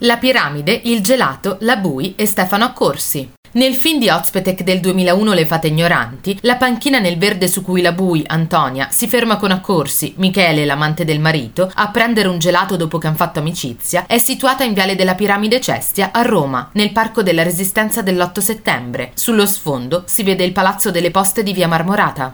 La piramide, il gelato, la Bui e Stefano Accorsi. Nel film di Ozpetek del 2001 Le fate ignoranti, la panchina nel verde su cui la Bui, Antonia, si ferma con Accorsi, Michele, l'amante del marito, a prendere un gelato dopo che han fatto amicizia, è situata in Viale della Piramide Cestia a Roma, nel Parco della Resistenza dell'8 settembre. Sullo sfondo si vede il Palazzo delle Poste di Via Marmorata.